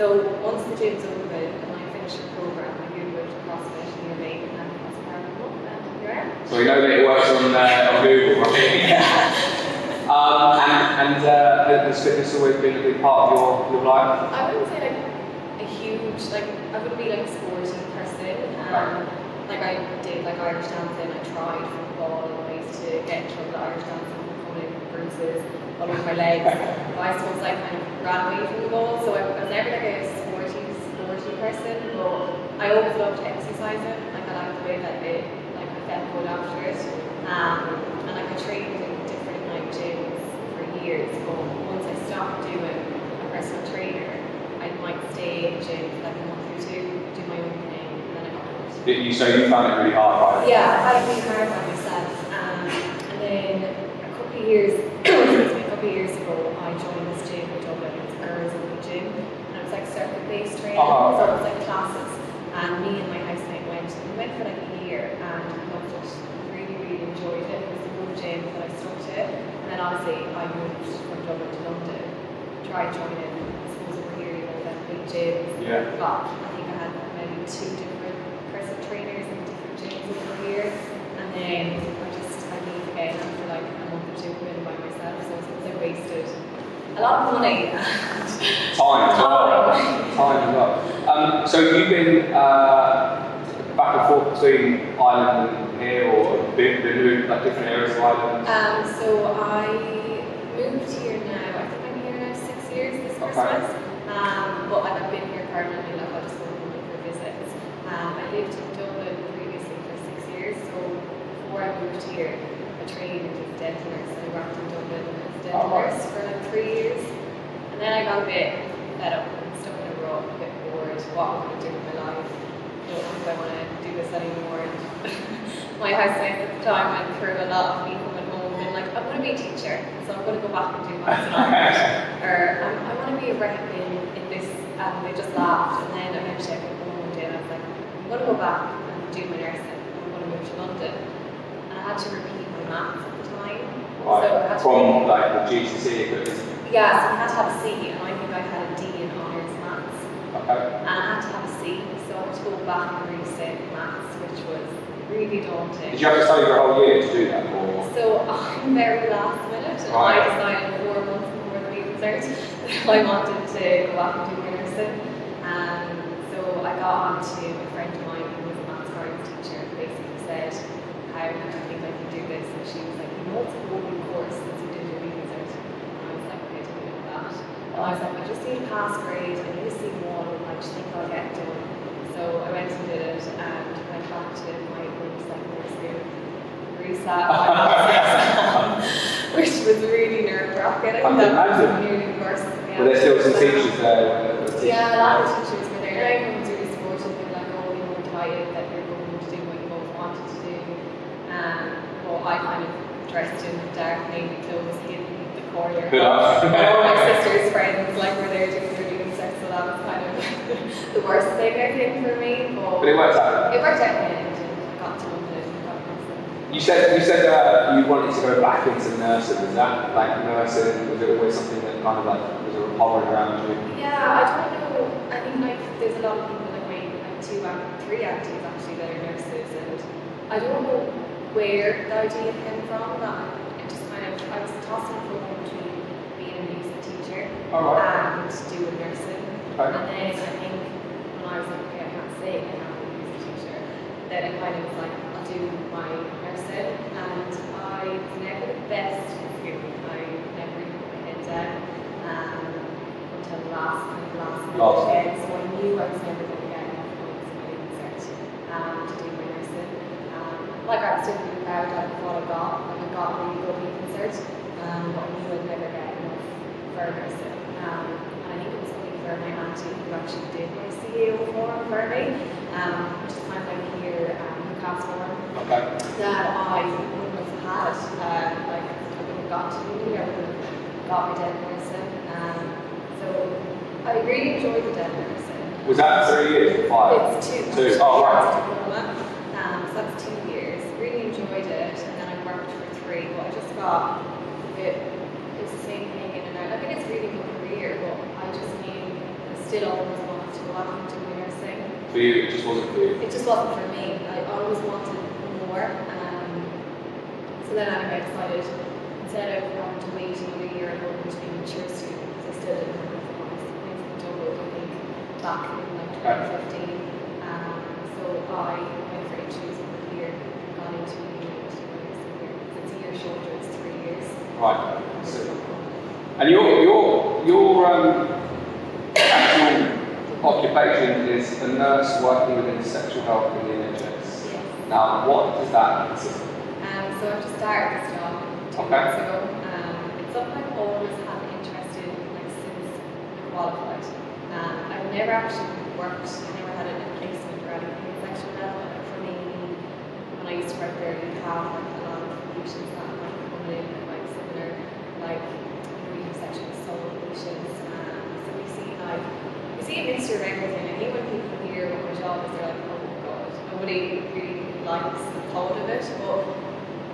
So once the gym's open and I finish the program, I googled CrossFit near me and that's I'm up and here I am. So we know that it works on, uh, on Google, right? um, and and uh, has fitness always been a big part of your, your life? I wouldn't say like a huge, like I wouldn't be like a sporty person. Um, like I did like Irish dancing, I tried football and I used to get into Irish dancing bruises my legs. but I suppose I kind of ran away from the ball, so I, I was never like a sporty, sporty person, but I always loved exercising. Like I liked the way that it, like I felt good after it. Um, and like I trained in different like gyms for years, but once I stopped doing a personal trainer, I might stay in the gym for like a month or two, do my own thing, and then I got you, so you found it really hard, right? Yeah, I had a really hard by myself. Um, and then a couple of years, excuse me, a couple of years ago, I joined this gym in Dublin. It's a girls only gym, and it was like circuit-based training, Oh, so it was like classes. And me and my housemate went. We went for like a year, and loved it. Really, really enjoyed it. It was a good gym that I stuck to. And then obviously I moved from Dublin to London. Tried joining. I suppose over here, you know, that big gyms. Yeah. Got, I think I had maybe two different personal trainers in different gyms over here. And then I just, I leave again after like a month or two coming by myself. So I suppose I wasted lot of money. Time as well. Time as well. Um, so you've been uh, back and forth between Ireland and here, or been, been moved like different areas of Ireland? um, so I moved here now, I think I'm here now six years this Okay. Christmas. Um, but I've been here permanently, like I just go home for visits. Um, I lived in Dublin previously for six years, so before I moved here, I trained as a dental nurse. I worked in Dublin as a dental Oh, wow. nurse for like three years. And then I got a bit fed up and stuck in a bit bored. What I going to do with my life? I don't know if I want to do this anymore. And my housemate at the time went through a lot of me coming home and like, I'm going to be a teacher, so I'm going to go back and do maths and or I'm, I want to be a rep in, in this, and they just laughed. And then eventually I went home one day and I was like, I'm going to go back and do my nursing. I'm going to move to London. And I had to repeat my maths at the time. So I had Right. to From like the GCSE equivalent. Yeah, so I had to have a C, and I think I had a D in honours maths. Okay. And I had to have a C, so I had to go back and resit maths, which was really daunting. Did you have to study for a whole year to do that, or? So I'm very last minute, and Right. I decided four months before the leaving cert that I wanted to go back and do nursing. Um, so I got on to a friend of mine who was a maths science teacher and basically said, How do you think I can do this? And she was like, You know, it's a whole new course since you did your leaving cert. And I was like, Okay, tell me about that. And I was like, I just need a pass grade, I need a C1, I just think I'll get done. So I went and did it and went back to my old secondary school, resat my which was really nerve wracking. I can imagine. Nearly the worst. Were there still some teachers there? Yeah, a lot of teachers were there. Now everyone's really supportive and like, oh, you know, delighted that you're going to do what you've always wanted to do. Um, but I kind of dressed in dark navy clothes, hid corner. Good. All my sister's friends like were there doing their doing sex, so that was kind of the worst thing I think for me. But But it worked out. it worked out in the end. and Got to London and got nursing. You said you said uh, you wanted to go back into nursing. Was that like nursing? Was it always something that kind of like was hovering around you? Yeah, I don't know. I think like there's a lot of people like my like two and three aunties actually that are nurses, and I don't know where the idea came from. That it just kind of I was tossing from between being a music teacher All right. and doing nursing. Okay. And then I think when I was like, okay, I can't sing, I have to be a music teacher. Then I kind of was like, I'll do my nursing, and I was never the best. I never really put my head down. Um, until the last kind of last minute Last. again. So I knew I was never going to get enough points in my research um, to do my nursing. Um, like I was doing really proud, I thought I got, like I got a really good leaving cert, um, but I for nursing. Um, and I think it was only for my auntie who actually did my CAO form for me, um, which is kind of like here, um, cast Okay. that I wouldn't have had. Uh, like I wouldn't have got to uni, I wouldn't have got my dead nursing. Um, so I really enjoyed the dead nursing. Was that three years or five? It's two. Two. Oh, right. Um, so that's two years. Really enjoyed it, and then I worked for three. But I just got a bit. It's the same thing in. I think it's a really good career, but I just knew I still always wanted to go back into nursing. For you, it just wasn't for you. It just wasn't for me. I always wanted more. Um, so then I decided instead of wanting to wait another year and hoping to be a mature student, because I still didn't have the. I think from Dublin, I think back in like 2015. Um, so I went for interviews over here, got into and it's a year shorter, it's three years. Right. And your your your um, actual occupation is a nurse working within sexual health in the NHS. Yes. Now, what does that consist of? Um, so I've just started this job two Okay. months ago. Um, it's something I've always had an interest in, like since I qualified. Um, I've never actually worked, I never had a placement or anything in sexual health. Like for me, when I used to work there, you'd have like a lot of patients that might come in and like similar, like we have sexual assault patients. Um, so we see like we see a mixture everything. And even when people hear what my job is, they're like, oh my god, nobody really likes the thought of it. But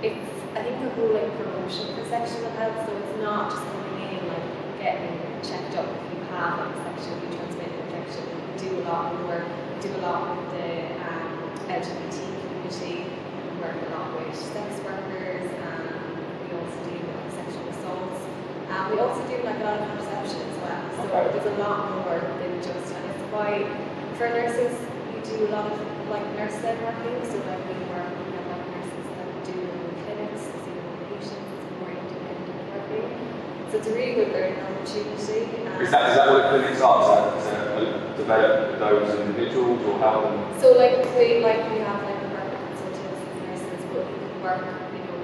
it's I think the whole like promotion for sexual health, so it's not just coming in like getting checked up if you have like sexually transmitted infection. We do a lot more, we do a lot with the um, LGBT community, we work a lot with sex workers, um, we also do like sexual assaults. Um, we also do like a lot of contraception as well. So Okay. there's a lot more than just and it's why for nurses you do a lot of like nurse led working, so like we work we have like nurses that do clinics, see patients, it's more independent working. So it's a really good learning opportunity. Um, Is that is that what the clinics are? Is that develop those individuals or help them? So like we like we have like work consultants as nurses, but you can work, you know,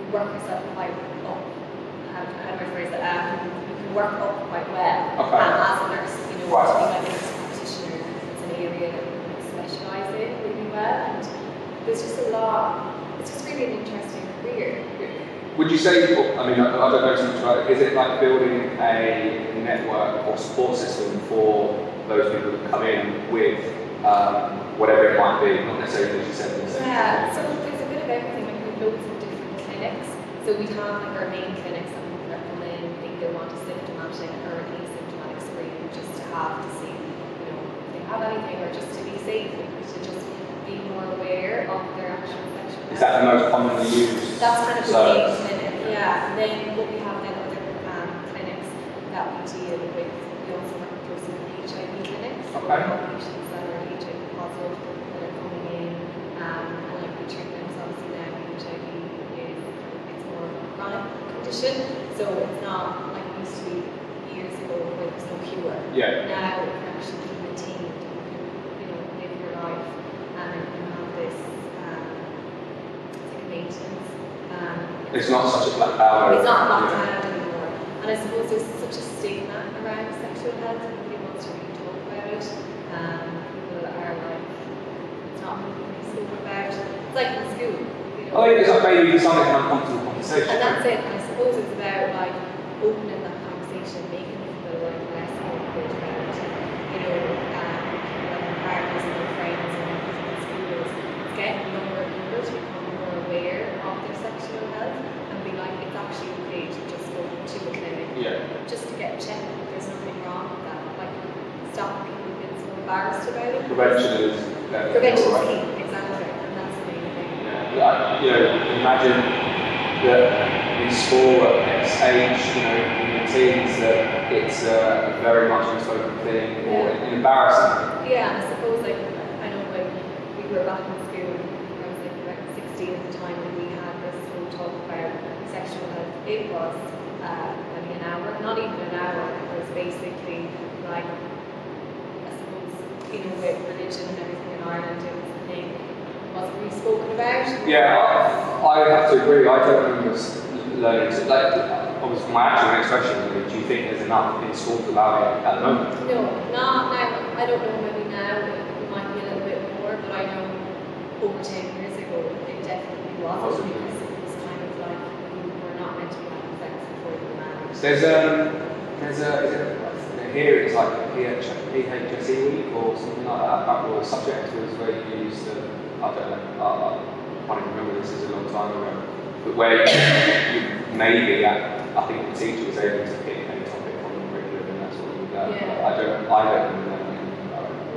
you work yourself quite up. How, how do I phrase it? Um, you can work up quite well Okay. um, as a nurse. You know, Right. to be like a nurse practitioner, it's an area that you can specialise in and there's just a lot. It's just really an interesting career. Would you say, I mean, I, don't know too much about it, is it like building a network or support system for those people that come in with um, whatever it might be, not necessarily as you said, Yeah, so there's a bit of everything, like we've loads of different clinics. So we have like our main clinics and people that come in, think they want a symptomatic or an asymptomatic screen just to have to see, you know, if they have anything or just to be safe, to just be more aware of their actual Is that the most commonly used? That's kind of the main clinic, yeah. And then what we have then other um, clinics that we deal with, we also work closely with HIV clinics. So we Okay. have patients that are HIV positive that are coming in, um, and like we treat them, so obviously now HIV is, it's more of a chronic condition, so it's not like it used to be years ago where there was no cure. Yeah. Now you can actually be maintained, you can, you know, live your life, um, and you have this, um, it's maintenance, um, It's not such a black cloud. it's not locked Yeah. anymore. And I suppose there's such a stigma around sexual health, and nobody wants to really talk about it. Um, people are like, it's not really spoken about. It's like in school, you know. I think it's like maybe something an uncomfortable conversation. And that's it. And I suppose it's about like opening that conversation, making people like less awkward about, you know, um, like partners and their friends and people in schools. It's getting younger people to become more aware sexual health and be like, it's actually okay to just go to a clinic Yeah. just to get checked. There's nothing wrong with that. Like, stop people being so embarrassed about it. Prevention is. Prevention is key, exactly. And that's the main thing. Yeah, like, you know, imagine that in school at X age, you know, in your teens, that it's a very much unspoken thing or embarrassing. Yeah, I suppose like I know like, we were back in school, I was like about 16 at the time, and we had this whole talk about sexual health. It was uh, maybe an hour, not even an hour. It was basically like I suppose you know with religion and everything in Ireland, it was a thing. Wasn't really spoken about. Yeah, I, I have to agree. I don't remember s- learning like? Obviously, my actual next question is: Do you think there's enough in schools allowing it at the moment? No, not now. I don't know. Maybe now it might be a little bit more, but I know over ten years ago it definitely wasn't Wasn't. because it was kind of like you were not meant to be having sex before you were married. So there's um there's a is it, here it's like PH, PHSE week or something like that. That was subject was where you used to I don't know I can't even remember this is a long time ago, but where you, you maybe uh, I think the teacher was able to pick any topic from the curriculum and that's what you learn. Yeah. I don't I don't remember.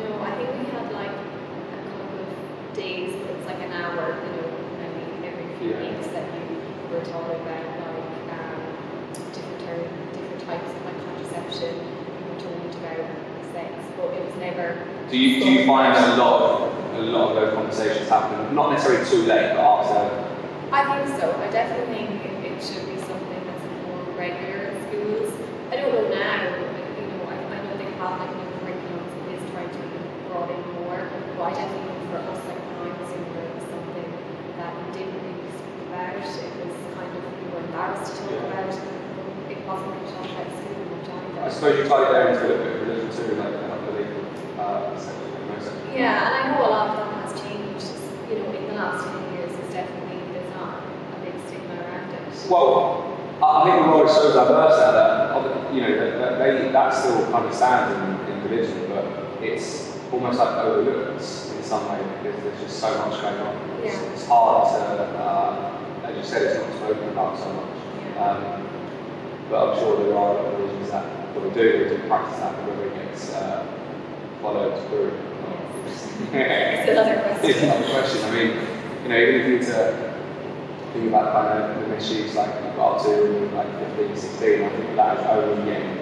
No, I think we had like a couple of days, but it's like an hour, you know, maybe every few Yeah. weeks that you were taught about like um, term, different types of like contraception. Were told about sex, but it was never. Do you, do you find a lot of a lot of those conversations happen not necessarily too late but after I think so. I definitely think it, it should be something that's more regular in schools. I don't know now, but you know, I, I know they have like new curriculums and is trying to be brought in more. But I definitely know for us, like when I was younger, it was something that we didn't really speak about. It was kind of we were embarrassed to talk Yeah. about. It wasn't really talked about at school much either. I suppose you tie it down to a bit of religion too, like uh. Yeah, and I know a lot of that has changed. You know, in the last ten years, it's definitely there's not a big stigma around it. Well, I think the world is so diverse now that you know that, that they that still kind of stands in, in religion, but it's almost like overlooked in some way because there's just so much going on. It's, Yeah. it's hard to, uh, as you said, it's not spoken about so much. Yeah. Um, but I'm sure there are other religions that will do, they do practice that, but whether it gets uh, followed through. It's another question. It's another question. I mean, you know, even if you to think about kind of the misuse like you got up to when you were like 15, 16, I think that is only getting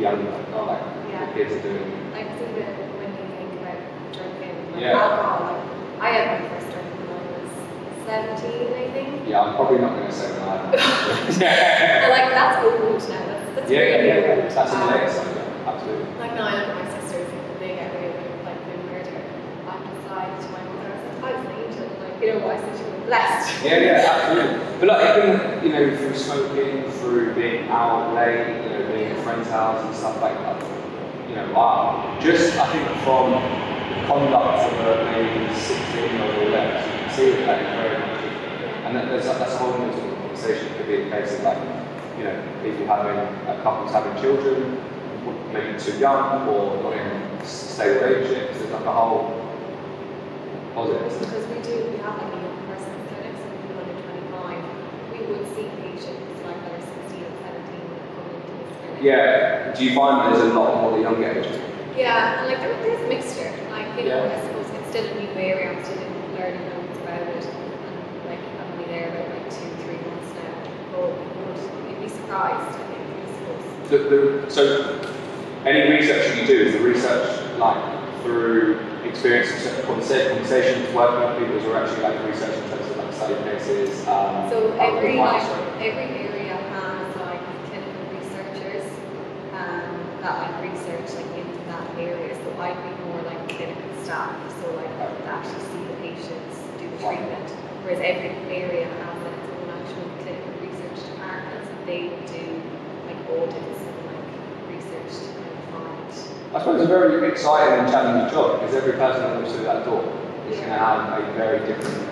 younger, not like Yeah. the kids are doing. Like even when you think about drinking, like Yeah. alcohol, like I had my first drink when I was seventeen, I think. Yeah, I'm probably not going to say that. But like that's old now. That's that's yeah, yeah, yeah. old. That's Um, yeah, absolutely. Like now, I look at my sisters and they get away with like doing murder. I'm just like to my mother, I was like, I was an angel. Like you know, what, I said you were blessed. Yeah, yeah, absolutely. But like, even you know, through smoking, through being out late, you know, being at friends' house and stuff like that. You know, I just I think from the conduct of a maybe 16 or less, you can see that very much. And that, there's, that's a whole new sort of conversation. It could be a case of like, you know, people having uh, couples having children, maybe too young or not in stable relationships. There's like a whole positive. Because we do, we have like a young person clinic, so people under 25, we would see patients like that are 16 and 17 that come into this clinic. Yeah. Do you find there's a lot more the young age? Yeah, and like there, there's a mixture. Like, you know, Yeah. I suppose it's still a new area, I'm still learning loads about it. And like, I'm only there about like two, three months now. But you would, you'd be surprised, I think, I suppose. The, the, so, any research you do, is the research like through experience, conversa- conversations, working with people who are actually like research in terms of like study cases? Um, So every like every area has like clinical researchers um, that like research like into that area. So I'd be more like clinical staff, so like to actually see the patients, do the treatment. Whereas every area has like, its own actual clinical research departments. and They do like audits and like research to kind of find. I suppose it's a very exciting and challenging job because every person that walks through that door is going to have a very different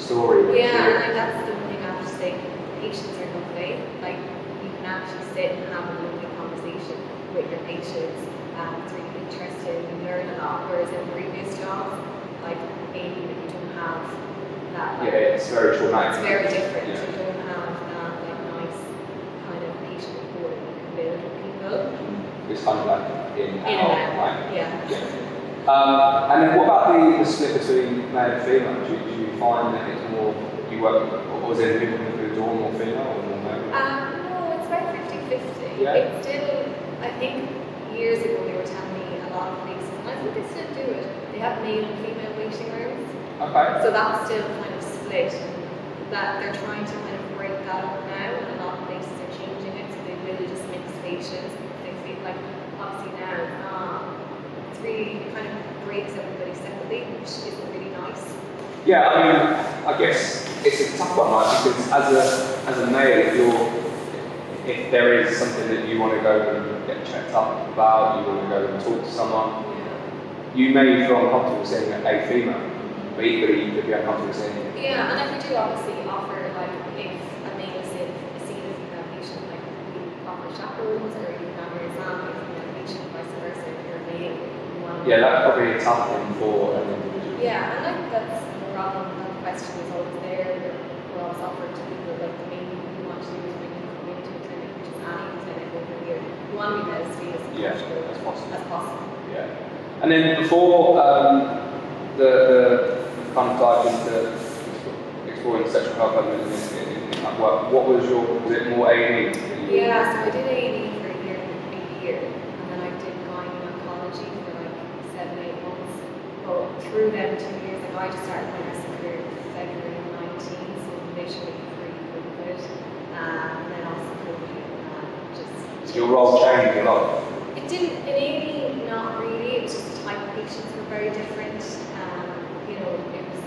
story. Yeah, and like that's the thing I have to say. Patients are lovely. Like you can actually sit and have a lovely conversation with your patients. Um, it's really interesting. You learn a lot. Whereas in previous jobs, like maybe you don't have that, like, Yeah, it's very traumatic. it's very different. Yeah. You don't have that like nice kind of patient rapport that you can build with people. It's kind of like in, In out, out. right? Yeah. Um, and then what about the, the split between male and female? Do, do you find that it's more, you work, or is it people who are more female or more male? Um, no, it's about 50-50. Yeah. It's still, I think years ago they were telling me a lot of places, and I think they still do it, they have male and female waiting rooms. Okay. So that's still kind of split. That they're trying to kind of break that up now, and a lot of places are changing it, so they will just mix patients. They feel like, obviously now, um, it's really, it kind of breaks everybody separately, which isn't really nice. Yeah, I mean, I guess it's a tough one, right? Because as a as a male, if you're if there is something that you want to go and get checked up about, you want to go and talk to someone, you may feel uncomfortable seeing a female, but equally you could be uncomfortable seeing. Yeah, and if we do obviously offer like if a male is in a female patient, like we offer chaperones or you can have your exam with a patient, vice versa. If you're a male, you Yeah, that's probably a tough thing for an individual. Yeah, and like that's problem. That question is always there. We're always offered to people like the main thing we want to do is bring into a clinic, which is any clinic over here. We want to be as free as Yeah, comfortable as possible. as possible. Yeah. And then before um, the, the kind of dive into exploring sexual health in, in, in, in work, what was your, was it more A&E? Yeah, so I did A&E for a year, a year, and then I did gynecology for like seven, eight months. But through them two years, like I just started my nursing career in February of 19, so literally pre-COVID, um, and then also COVID, um, just. So your role changed a lot. It didn't, in A&E, not really, it was just the type of patients were very different. Um, you know, it was,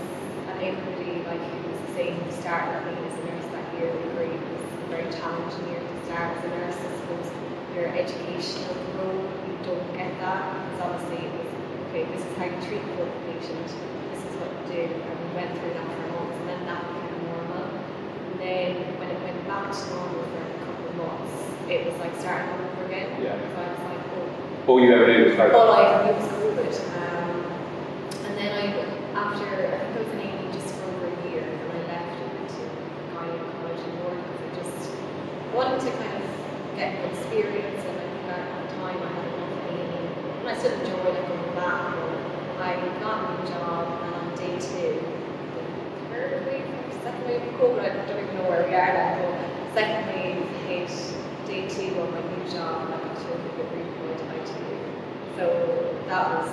an everybody, like, who was the same who started at me as a nurse that year, it was a very challenging year to start as a nurse. I suppose your educational role, you don't get that, It's obviously it was, okay, this is how you treat the patient, this is what you do, and we went through that for months, and then that became normal. And then when it went back to normal for a couple of months, it was like starting all over again. Yeah. So I was like, oh, All you ever did was focus. all I it was COVID. Um, and then I, after, I think I was in A&E just for over a year, and I left and went to gynecology more because I just wanted to kind of get experience, and I think at the time I had enough A&E. And I still enjoyed it going back, but New job, and on day two, the third wave, second wave of COVID, I don't even know where we are now, but second wave hit day two on my new job, and I got to get redeployed to ITU. So that was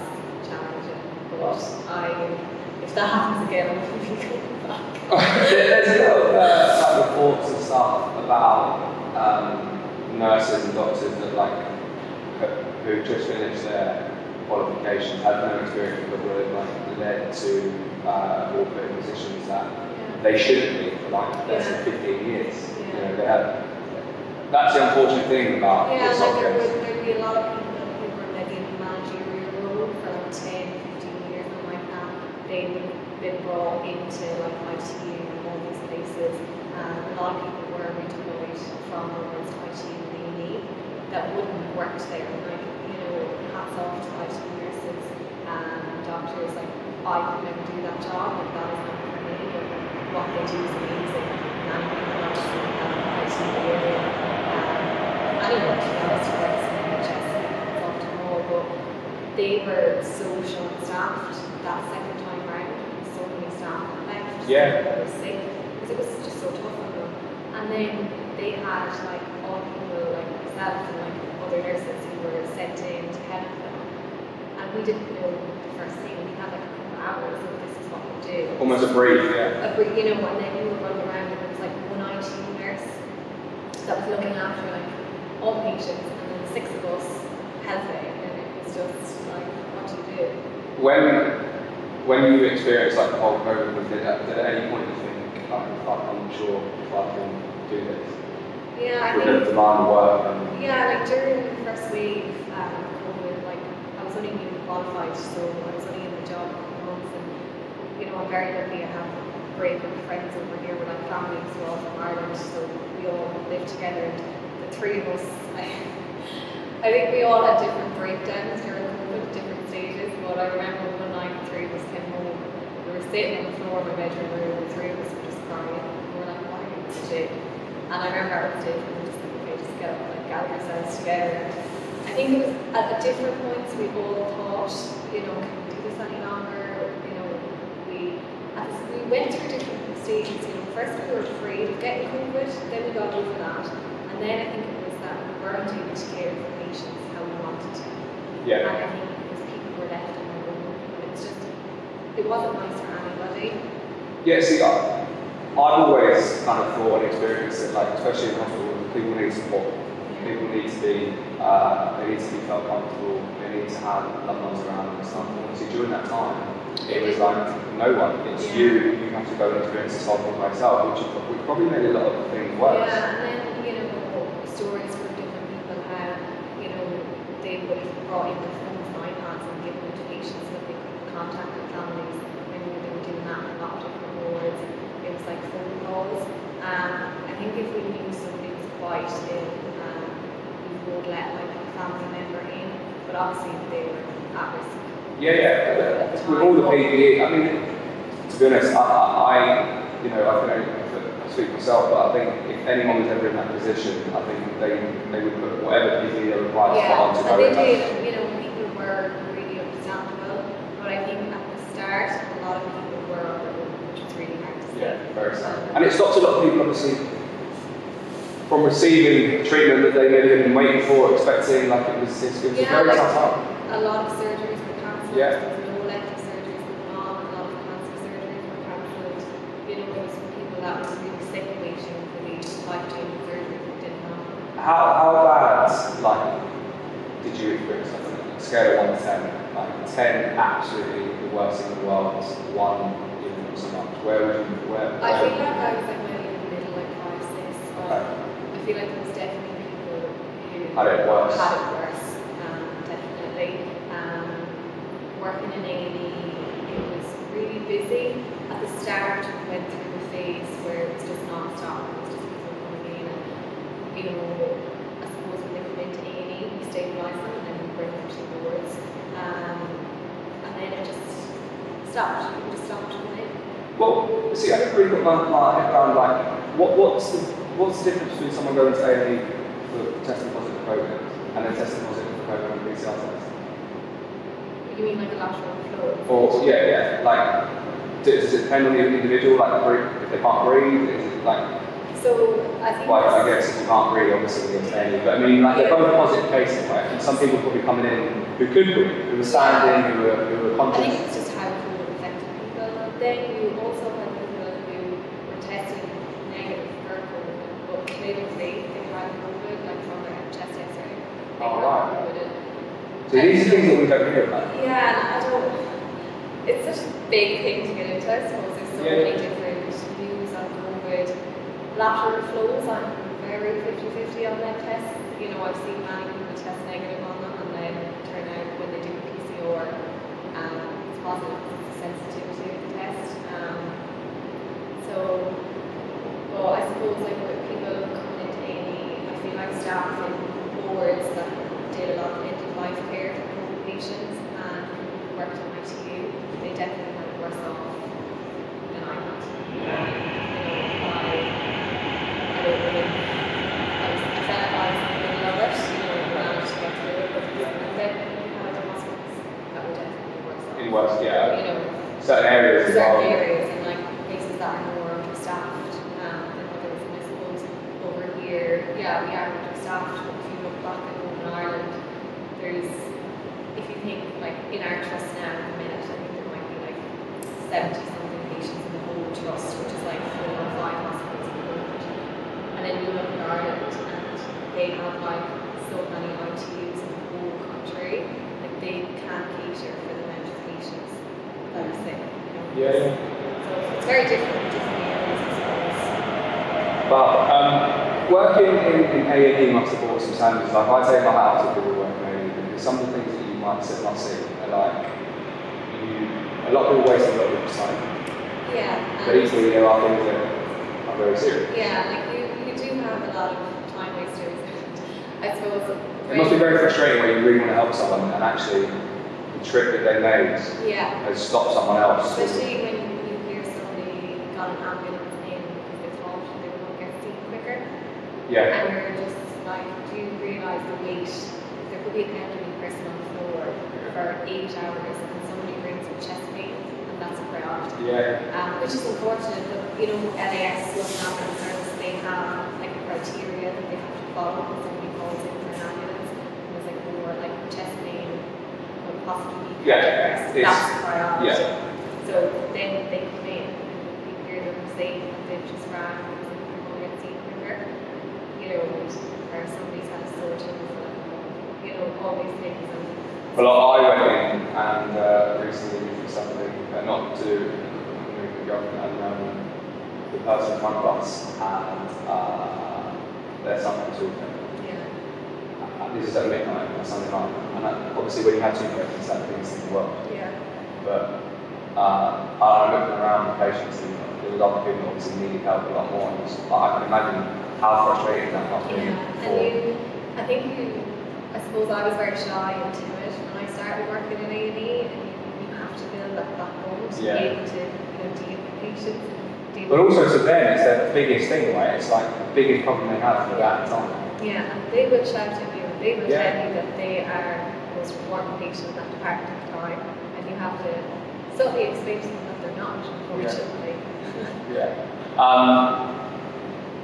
challenging, but I, if that happens again, I'm going to be going back. There- There's a lot uh, reports and stuff about um, nurses and doctors that like who just finished their qualifications, had no experience, but were like led to uh, put in positions that they shouldn't be for like less than 15 years. You know, they had, that's the unfortunate thing about Yeah, this like there would there'd be a lot of people who were maybe in managerial role for like 10, 15 years and like that. They would have been brought into like ITU and all these places. And a lot of people were redeployed from roles to ITU and A&E that wouldn't have worked there. Like, you know, hats off to ITU nurses and doctors. Like, I could never do that job, like that is not for me, but what they do is amazing. And people not just in that ITU area. Um, anyone to be honest who works in the NHS it's often more, but they were so short-staffed that second time round. So many staff left. Yeah. They were sick because it was just so tough on them. And then they had like all people like myself and like other nurses who were sent in to help them. And we didn't know the first thing. We had like a couple of hours of this is what we do. Almost a brief, yeah. A brief, you know, and then we were running around and there was like one ITU nurse that was looking after like all patients and then six of us helping and it was just like, what do you do? When when you experience like the whole COVID, did at, at any point you think, I'm not sure if I can do this? Yeah, I With think, demand work and yeah, like during the first wave um, COVID, like I was only newly qualified, so I was only in the job a couple months and, you know, I'm very lucky I have great friends over here, we're like family as well from Ireland, so we all live together and the three of us, I, I think we all had different breakdowns during COVID, different stages, but I remember one night the three of us came home, we were sitting on the floor of my bedroom room, the three of us were just crying, and we were like, why are you? And I remember at one stage we were just like, okay, just get up, like gather ourselves together. I think it was at the different points we all thought, you know, can we do this any longer? You know, we as we went through different stages, you know, first we were afraid of getting COVID, then we got over that. And then I think it was that we weren't able to care for patients how we wanted to. yeah. And I think because people were left on their own, it's just, it wasn't nice for anybody. Yeah, see, I, I've always kind of thought and experienced that, like, especially in hospital, people need support. People need to be, uh, they need to be felt comfortable. They need to have loved ones around them. And obviously, during that time, it was like no one. It's Yeah. you. You have to go and experience this whole thing by yourself, which, which probably made a lot of things worse. Yeah, and then, you know, stories from different people how, you know, they would have brought in their phones and iPads and given notifications so that they could contact their families. Maybe they were doing that in a lot of different wards. It was like phone calls. Um, I think if we knew somebody was quite ill, um, we would let like a family member in, but obviously they were at risk. Yeah, yeah. With all the PPE, I mean, to be honest, I, I you know, I can only speak for myself, but I think if anyone was ever in that position, I think they they would put whatever PPE they required put on to Yeah, go and they in did, you know, people were really understandable, but I think at the start, a lot of people were which was really hard to see. Yeah, very sad. And it stops a lot of people, obviously, from receiving treatment that they maybe had been waiting for, expecting, like it was, it was a Yeah, very like- tough time. A lot of cancelled, Yeah. there was no elective surgeries going on, a lot of cancer surgeries were cancelled. You know, there was some people that were really sick waiting for these life-changing surgeries that didn't happen. How, how bad, like, did you experience something? Scale of 1 to 10, like 10 absolutely the worst in the world, 1 even not so much. Where would you, where? I feel like I was like maybe in the middle, like five, six, but Okay. I feel like there was definitely people who Had it worse. Had it worse, um, definitely. Um, in A&E, it was really busy. At the start, we went through a phase where it was just non-stop, it was just people coming in and, you know, I suppose when they come into A&E, we stabilise them and then we bring them to the wards. Um, and then it just stopped, it just stopped coming in. Well, see, I really got my, my around, like, what, what's, the, what's the difference between someone going to A&E for testing positive for COVID and then testing positive for COVID on a PCR test? You mean like a lateral flow? Or, yeah, yeah, like, does, it depend on the individual, like, if they can't breathe, is it like, So I think Well, I guess if you can't breathe, obviously you're staying. But I mean, like they're both positive cases, right? And some people probably be coming in who could breathe, who were standing, who were, who were I think it's just how COVID affected people. Then you also had people who were tested negative for COVID, but clinically they had COVID, like from their chest X-ray. They Oh, had right. So these things that we don't hear about. Yeah, I don't. It's such a big thing to get into. I suppose there's so Yeah. many different views on COVID. Lateral flows, I'm very 50-50 on that test. You know, I've seen many people test negative on them, and then turn out when they do a PCR, um, it's positive because it's the sensitivity of the test. Um, so, well, I suppose like with people coming into A&E, I feel like staff in wards that did a lot of life care for COVID patients and who worked in ITU, they definitely had worse off than I had. Um, you know, I, I don't I was I felt like I was in the middle of it, you know, managed to get through it, but and then you had other hospitals that were definitely worse off. Yeah. You know, Certain areas as well. certain areas and like places that are more staffed um, than others. And I suppose over here, yeah, we are staffed. But if you look back at Northern Ireland, there's if you think like in our trust now at the minute, I think there might be like seventy something patients in the whole trust, which is like four or five hospitals in the world. And then you look at Ireland and they have like so many ITUs in the whole country, like they can't cater for the amount of patients that are sick. You know? Yeah. So it's very different in different areas, I suppose. But um, working in, in A&E must have brought some standards. Like I take my hat off to people working in A&E because some of the things that you might sit and see are like, you, a lot of people waste a lot of time. Yeah. But equally there are things that are very serious. yeah, like you, you do have a lot of. I suppose. It must be very frustrating when you really want to help someone and actually the trip that they made Yeah. has stopped someone else. Especially when you hear somebody got an ambulance in because they thought they were going to get seen quicker. Yeah. And you're just like, do you realise the weight? There could be an elderly person on the floor for eight hours and somebody brings with chest pain and that's a priority. Yeah. Um, which is unfortunate, but you know, LAS looking after the service, they have like a criteria that they have to follow when somebody calls in for an ambulance. And it's like more like chest pain could possibly be Yeah, it's- That's the priority. yeah. So then they come in and you hear them say they've just ran because they can go get seen quicker. You know, or somebody's had a sore tooth, and, you know, all these things. And Well, I went in and uh, recently for something, okay, not to move the government and um, the person in front of us, and uh, there's something to them. Is at midnight or something like that. And uh, obviously, when you have two patients, that brings in the world. Yeah. But uh, I'm looking around the patients, and there was other people obviously needed help a lot more. And it's, I can imagine how frustrating that must be. Yeah. And you, I think you, I suppose I was very shy and timid when I started working in A&E, and you, you have to build that backbone to Yeah. be able to, you know, deal with patients. But also to them, it's their biggest thing, right? It's like the biggest problem they have for that time. Yeah, and they will shout and they will Yeah. tell you that they are the most important patient in that department at the time, and you have to subtly explain to them that they're not, unfortunately. Yeah. Um,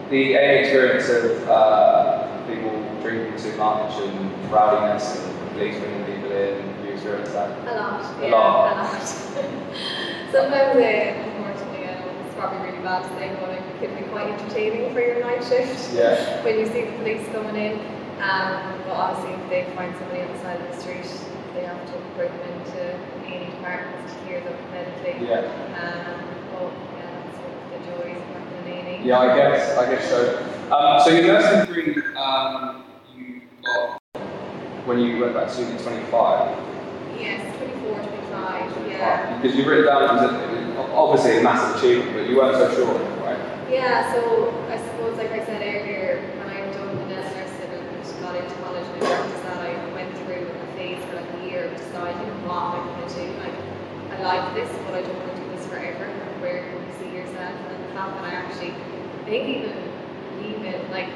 the experience of uh, people drinking too much and rowdiness and police bringing people in, you experience that? A lot, A yeah, lot. a lot. Sometimes, uh, unfortunately, I know it's probably really bad to say, but it can be quite entertaining for your night shift Yeah. when you see the police coming in. Um, but obviously, if they find somebody on the side of the street, they have to bring them into any departments to hear them medically. Yeah. Um, but yeah, that's one of the joys of working in A&E. Yeah, I guess, I guess so. Um, so your nursing degree, um, you got when you went back to uni 25. Yes, 24, 25, yeah. Because you've written down, it was, a, it was obviously a massive achievement, but you weren't so sure, right? Yeah, so I suppose, like I said earlier, when I done the dental nursing and got into college and I practiced that, I went through a phase for like a year of deciding what am I going to do. Like, I like this, but I don't want to do this forever. Where you see yourself? And the fact that I actually, I think even, even like,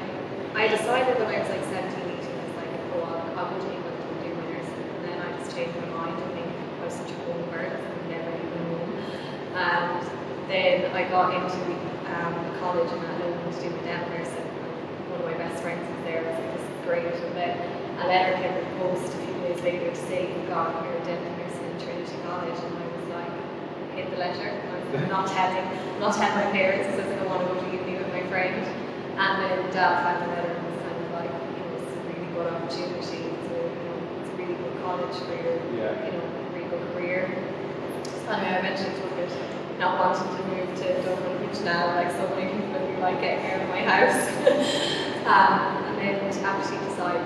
I decided when I was like 17, 18, I was like, oh, I'll, I'll go to England and do my nursing. And then I just changed my mind. I think I was such a home bird, I never even home. And then I got into um, college and I nothing to do with dental nursing. One of my best friends was there. I was like, this is great. And then a letter came in the post a few days later to say you got your dental nursing in Trinity College. And I was like, hit the letter. I'm not telling, not telling my parents because I don't want to go to uni with my friend. And then dad found the letter and was kind of like, you know, it's a really good opportunity. It's a, you know, it's a really good college for your, Yeah. you know, really good career. Anyway, I eventually took it, not wanting to move to Dublin, which now, like so many people, would be like getting out of my house. um, and then to actually decide,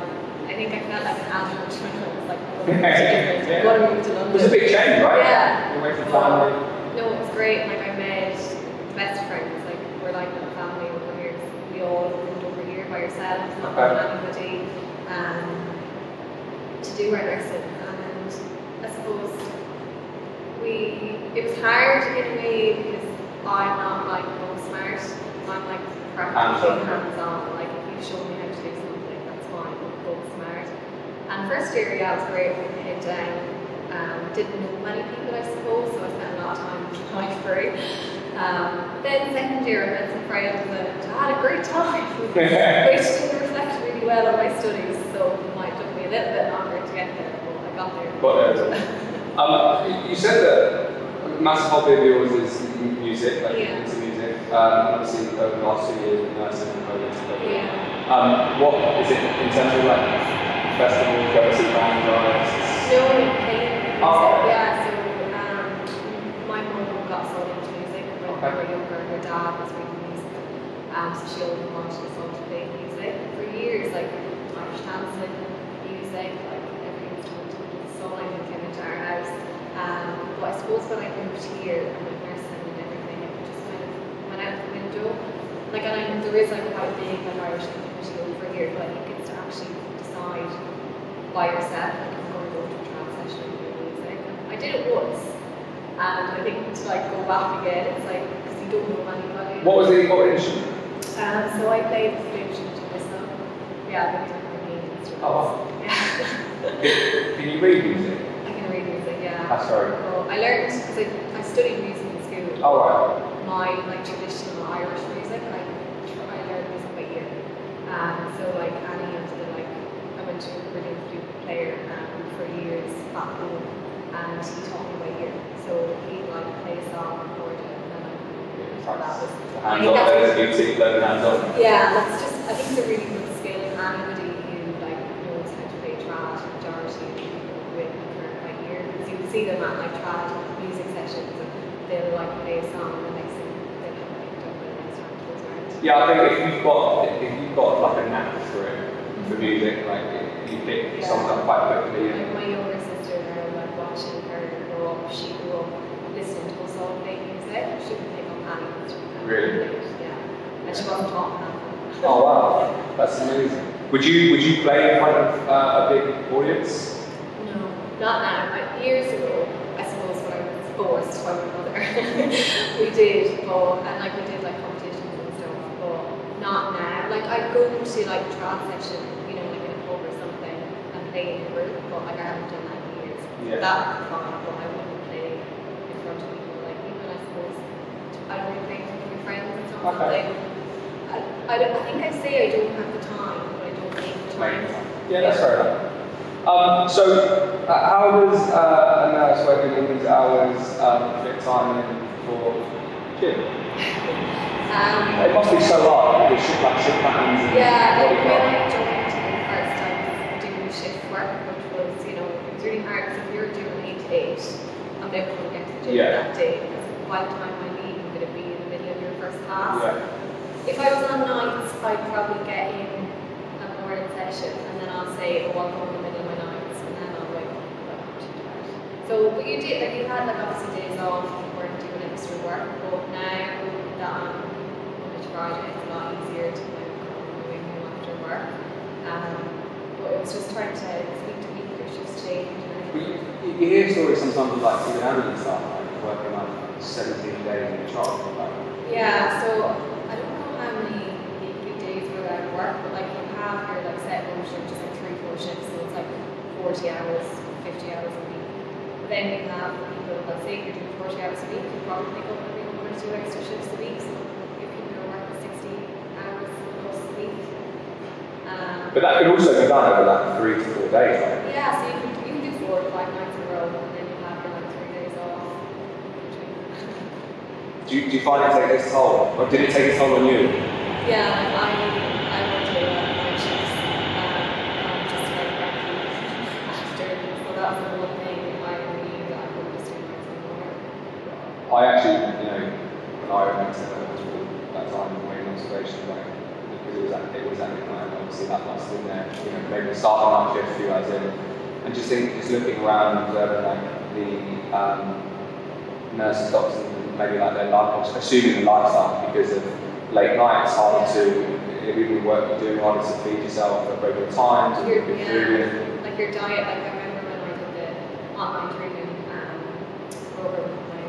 I think I felt like an adult when I was like, I'm going to move to England, I'm to move to It London. was a big change, right? Yeah. Family. No, it was great. Like I met best friends. Like we're like a family over here. We all moved over here by ourselves, not Okay. anybody, um, to do our nursing. And I suppose we it was hard in a way because I'm not like book smart. I'm like practically Hands-on. Like if you show me how to do something, that's fine. I'm book smart. And first year, yeah, it was great. We head down. Um, didn't know many people, I suppose, so I spent a lot of time with through. Um, then second year, I met some friends and I had a great time, which didn't reflect really well on my studies, so it might took me a little bit longer to get there, but I got there. Got there. Um, you- said that a massive hobby of yours is music, like Yeah. into music. Um, obviously, over the last two years, with nursing and COVID stuff. Yeah. Um, what is it in terms of like festivals, go to bands, artists? No, Oh. yeah, so um, my mum got so into music when we Okay. were younger, her dad was really music. um, so she always wanted us all to play music. For years, like Irish dancing, music, like every instrument under the sun came into our house. Um, but I suppose when I moved here and with nursing and everything, it just kind of went out the window. Like, and I, there is like quite a big like, Irish community over here, but I think it's to actually decide by yourself, like I'm going to go to a trad session and do music. I did it once, and I think to like go back again, it's like because you don't know anybody. What was the what instrument? Um, so I played the flute to whistle. Yeah, I think instruments. Oh. Yeah. Can, can you read music? I can read music. Yeah. That's very Well, I learned because I, I studied music in school. Oh, right. My like traditional Irish music, I I learned music by ear. Um, so like any of the like I went to a brilliant flute player um, for years back home, and he taught me by ear. So he'd like play a song, record it, and I It's that was the hands there's beauty, learn hands on. yeah, that's just I think it's a really good skill. Anybody who like knows how to play trad, majority of people with her by ear. Because you was see them at like trad music sessions and they'll like play a song and the next thing they get picked up and then start to goes around. Yeah, I think if you've got if you've got like a knack for it for mm-hmm. music, like you pick Yeah. songs up quite quickly. And, my younger sister there, like watching her grow up, she grew up listening to us all play music. She could pick up any instrument. and Really? Yeah. And she wasn't oh wow, that's amazing. Would you would you play in front of uh, a big audience? No, not now. Like, years ago, I suppose when I was forced by my mother, we did, but and like we did like competitions and stuff, but not now. Like I'd go to like trad session, you know, like in a pub or something, and play in a group, but like I haven't done that in years. Yeah. That would be fun, but I wouldn't play in front of people. Like even I suppose I don't really play Okay. Like, I, I, don't, I think I say I don't have the time, but I don't make the time. Yeah, that's fair enough. Um, so, uh, how does uh, a nurse working in these hours um, fit time in for gym? Um, It must be so hard because shift, like shift patterns. And Yeah, like when. I jumped the first time doing shift work, which was, you know, it was really hard because if you're doing eight to eight, I'm never going to get to the gym Yeah. that day because by the time I leave, I'm going to be in the middle of Yeah. If I was on nights, I'd probably get in a morning session and then I'll say, oh, I'll go in the middle of my nights and then I'll wake up and too. So, but you did, like, you had like obviously days off, you weren't doing extra work, but now that I'm Monday to Friday, it's a lot easier to like come going home after work. Um, but it was just trying to speak to people, there's just change and you, you you hear stories sometimes like the ambulance staff like working like 17 days in a job. Like, Yeah, so I don't know how many weekly days we're at work, but like you have your like set motion, just like three, four shifts, so it's like 40 hours, 50 hours a week. But then you have people, let's say you're doing 40 hours a week, you probably pick up maybe one or two extra shifts a week, so if people are working 60 hours plus a week. Um, but that could also be done over like three to four days. Yeah, so you can, you can do four or five nights in a row, and then you have your like three days off. between. Do you, do you find it take its toll, or did it take its toll on you? Yeah, like I, I would do uh, night shifts, um, um, just like after, so that was the one thing I knew that I couldn't just do nights. I actually, you know, when I went to hospital that time, waiting observation, like, because it was at, it was at midnight, obviously that must have been there, you know, maybe start the night shift a few hours in, and just think, just looking around and observing like the um, nurses, doctors, and maybe like their life, assuming the lifestyle because of late nights, hard to, even work you're doing, harder to feed yourself at regular times, and Your- good yeah. food. Like your diet, like I remember when I did the online training um, program with my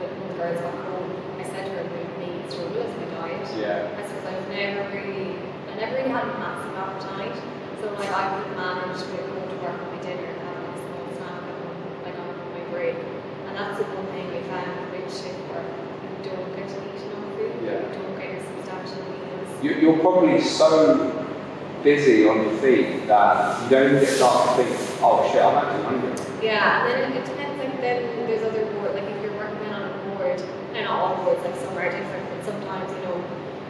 with the girls back home, I said to her, need to struggle with my diet. Yeah. I suppose I've never really, I never really had a massive appetite. So like I would manage to go to work with my dinner and have like a small snack home, like on my break. And that's the one thing we found You don't get to eat enough food. Yeah. You don't get substantial meals. You- You're probably so busy on your feet that you don't get start to think, oh shit, I'm actually hungry. Yeah, and then it, it depends. Like then there's other board. Like if you're working on a board, and not all boards, like some are different, but sometimes you know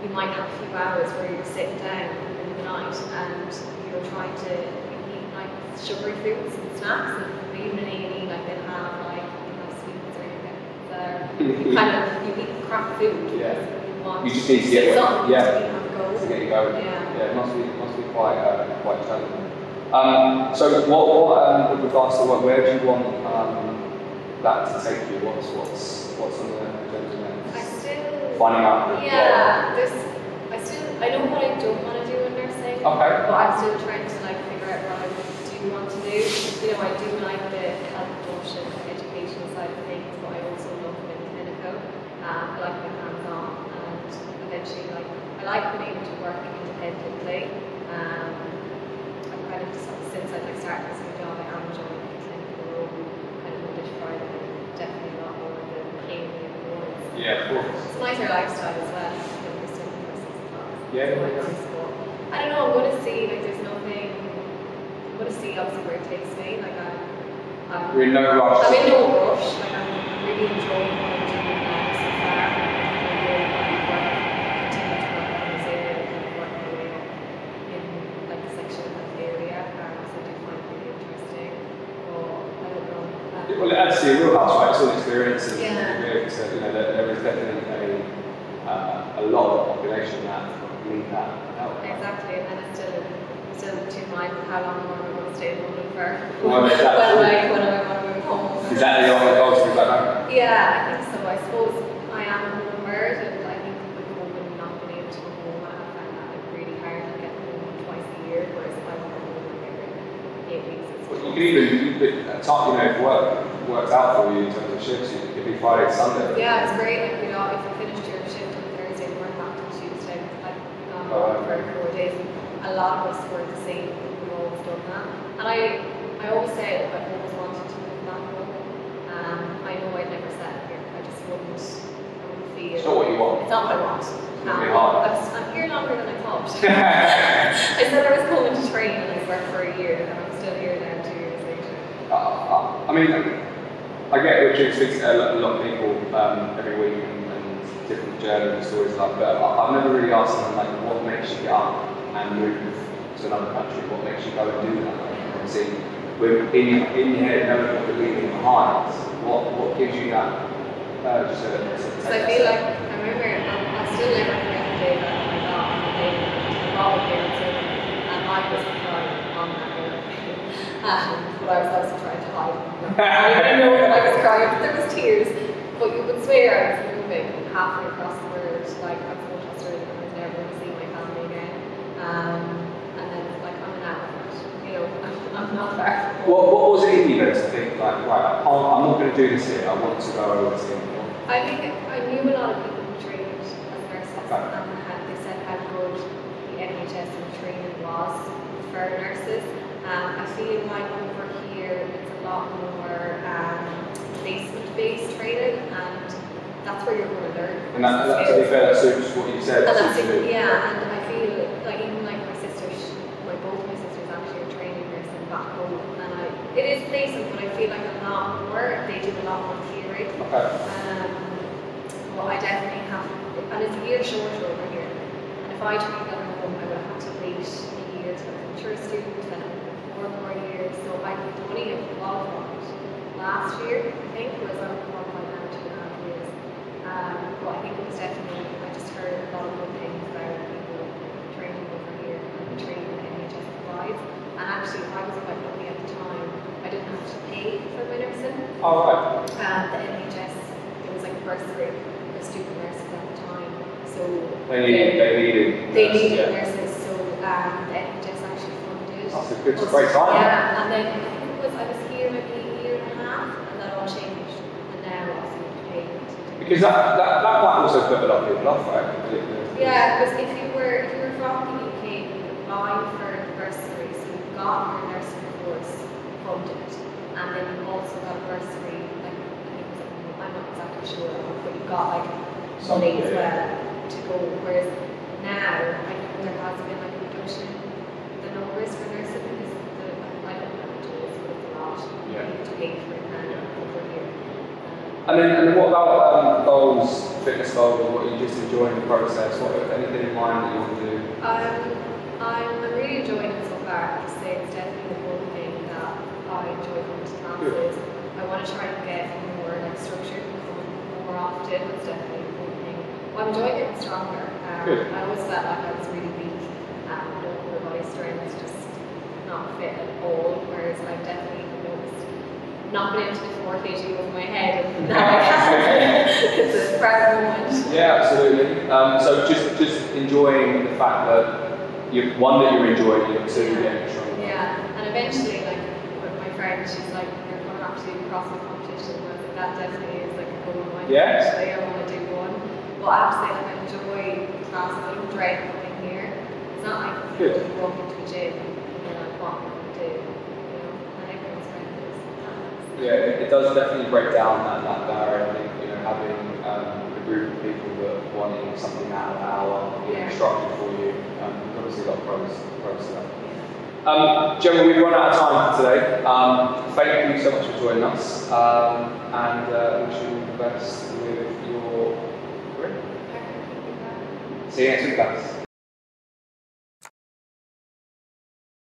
you might have a few hours where you're sitting down in the night and you're trying to eat like sugary foods and snacks, and even in A and E, like they have like you have sweets or you get kind of you eat crap food. Yeah. You, just need to get something yeah. to eat on the go. to get you going. Yeah. Yeah, it must be must be quite uh, quite challenging. Um, so what, what um, with regards to what, where do you want um, that to take you? What's what's what's on the agenda I next? still Finding out. the- Yeah, there's. I still. I know what I don't want to do in nursing. Okay. But I'm still trying to like figure out what I do want to do. You know, I do like the health promotion, educational side of things, but I also love the clinical. Um, I like being hands-on, and eventually, like I like being able to work independently. Um, I'm kind of since I like started this new job, I am enjoying the clinical role, kind of Monday to Friday, definitely a lot more than paying me in the mornings. Yeah, of course. It's a nicer lifestyle as well. You know, we're still in the first. Yeah, like, yeah. I don't know. I'm going to see. Like, there's nothing. I'm going to see obviously where it takes me. Like, I, I'm, We're in no rush. I'm in no rush. Like, I'm really enjoying what I'm doing now so far. I really want to work, continue to work in this area, and kind of work my way up in like the sexual health area. Um, so I do find it really interesting. But I don't know. Um, Well, it adds to your wheelhouse, right? It's all experience and Yeah. you're you know, there, there is definitely a, uh, a lot of population that need that help. Exactly, and then it's still, still too mind how long I going to stay in London for? Well, when exactly. I, when I going to move home? Is that the only goal to be back? Yeah, I think so. I suppose I am a home bird, and I think with COVID not being able to go home, I found that like really hard to get home twice a year, whereas if I want to go home every eight weeks, Well, you could even, you could, you know, work works out for you in terms of shifts, you could be Friday, to Sunday. Yeah, it's great. Like, you know, if I finished your shift on Thursday, we weren't back till Tuesday. Like, um, Oh, for four days. A lot of us were the same. We've all done that. And I, I always say that I've always wanted to move that home. Um, I know I'd never settle here. I just wouldn't, I wouldn't feel. It's not what you want. It's not what I want. not Um. I'm, I'm here longer than I thought. I said I was going to train and I worked for a year, and I'm still here now two years later. Uh, uh, I mean, I get what you speak to a lot, a lot of people um, every week and, and different journeys and stories like that. But I- I've never really asked them like, what makes you get up and move to another country? What makes you go and do that? Obviously, with in, in your head, knowing what you're leaving behind, what what gives you that uh, just a, So I feel like I remember I, I still never the day that I got on the to brought my parents in and I was crying on that airplane. Um, but I was also trying to hide. I didn't know that I was crying, but there was tears. But you would swear I was moving halfway across the world, like I was going to Australia and I was never going to see my family again. Um, and then like I'm an adult, you know, I'm, I'm not from. What, what was it in you then to think like, right, I can't, I'm not going to do this here. I want to go over England. I think I knew a lot of people who trained as nurses Okay. and had, they said how good the NHS and training was for nurses. Um, I feel like over here it's a lot more um, placement-based training and that's where you're going to learn. And that, that, to be fair, that suits what you said. And that's it, yeah, and I feel like even like my sisters, my both my sisters actually are training nursing back home, and I it is placement, but I feel like a lot more they do a lot more theory. Okay. Um, well, I definitely have, and it's a year shorter over here. And if I tried going home, I would have to wait a year to become a mature student, then it would be four more years. So I could only have qualified last year, I think, whereas I'm qualified two and a half years. Um, but I think it was definitely, I just heard a lot of good things about people training over here and the training that NHS provides. And actually, I was quite lucky at the time. I didn't have to pay for my nursing. All right. Um, the NHS, there was like a bursary for student nurses at the time. So They needed, they needed. they nurses, yeah. so um, the NHS actually funded. That's a good, great time. Yeah, and then I think it was I was here maybe a year and a half, and that all changed, and now obviously you pay to do. Because that, that, that might also put a lot of people off, right? Yeah, because if you were if you were from the UK, you could apply for a bursary, so you got your nursing course funded, and then you also got a bursary, like I think it was like, I'm not exactly sure, but you got like money as well to go. Whereas now, I think there has been like a reduction in the numbers for nursing because the I don't know how much it is, but it's a lot. Yeah. You have to pay for it now Yeah. over here. Um, And then, and then what about um, goals, fitness goals, what are you just enjoying the process? What, anything in mind that you want to do? Um, I'm really enjoying it so far. I say it's definitely the one thing that I enjoy going to classes. I want to try and get more like structured more often. It's definitely one thing. Well, I'm enjoying getting stronger. Um, Good. I always felt like I was really weak. Um, no upper body strength, was just not fit at all. Whereas I've definitely not been able to more kg over my head, and now I can. it's a proud moment. Yeah, absolutely. Um, so just just enjoying the fact that you one that you're enjoying it, two you're getting stronger. Yeah, and eventually, like, with my friend, she's like, you're going to to do the competition. And I was like, that definitely is like a goal of mine. Yeah? Actually, I want to do one. Have to like, I enjoy classes. I don't dread coming here. It's not like you Good. know, you walk into a gym and you're like, what am I going to do? You know, and everyone's friend is. Yeah, it, it does definitely break down that, that barrier. I think you know having um, a group of people that wanting something out of hour, Yeah. structured for you. Um, obviously a lot of pros, pros to that. Um, Gemma, we've run out of time for today. Um, thank you so much for joining us, um, and uh, wish you all the best with your career. See you next week, guys.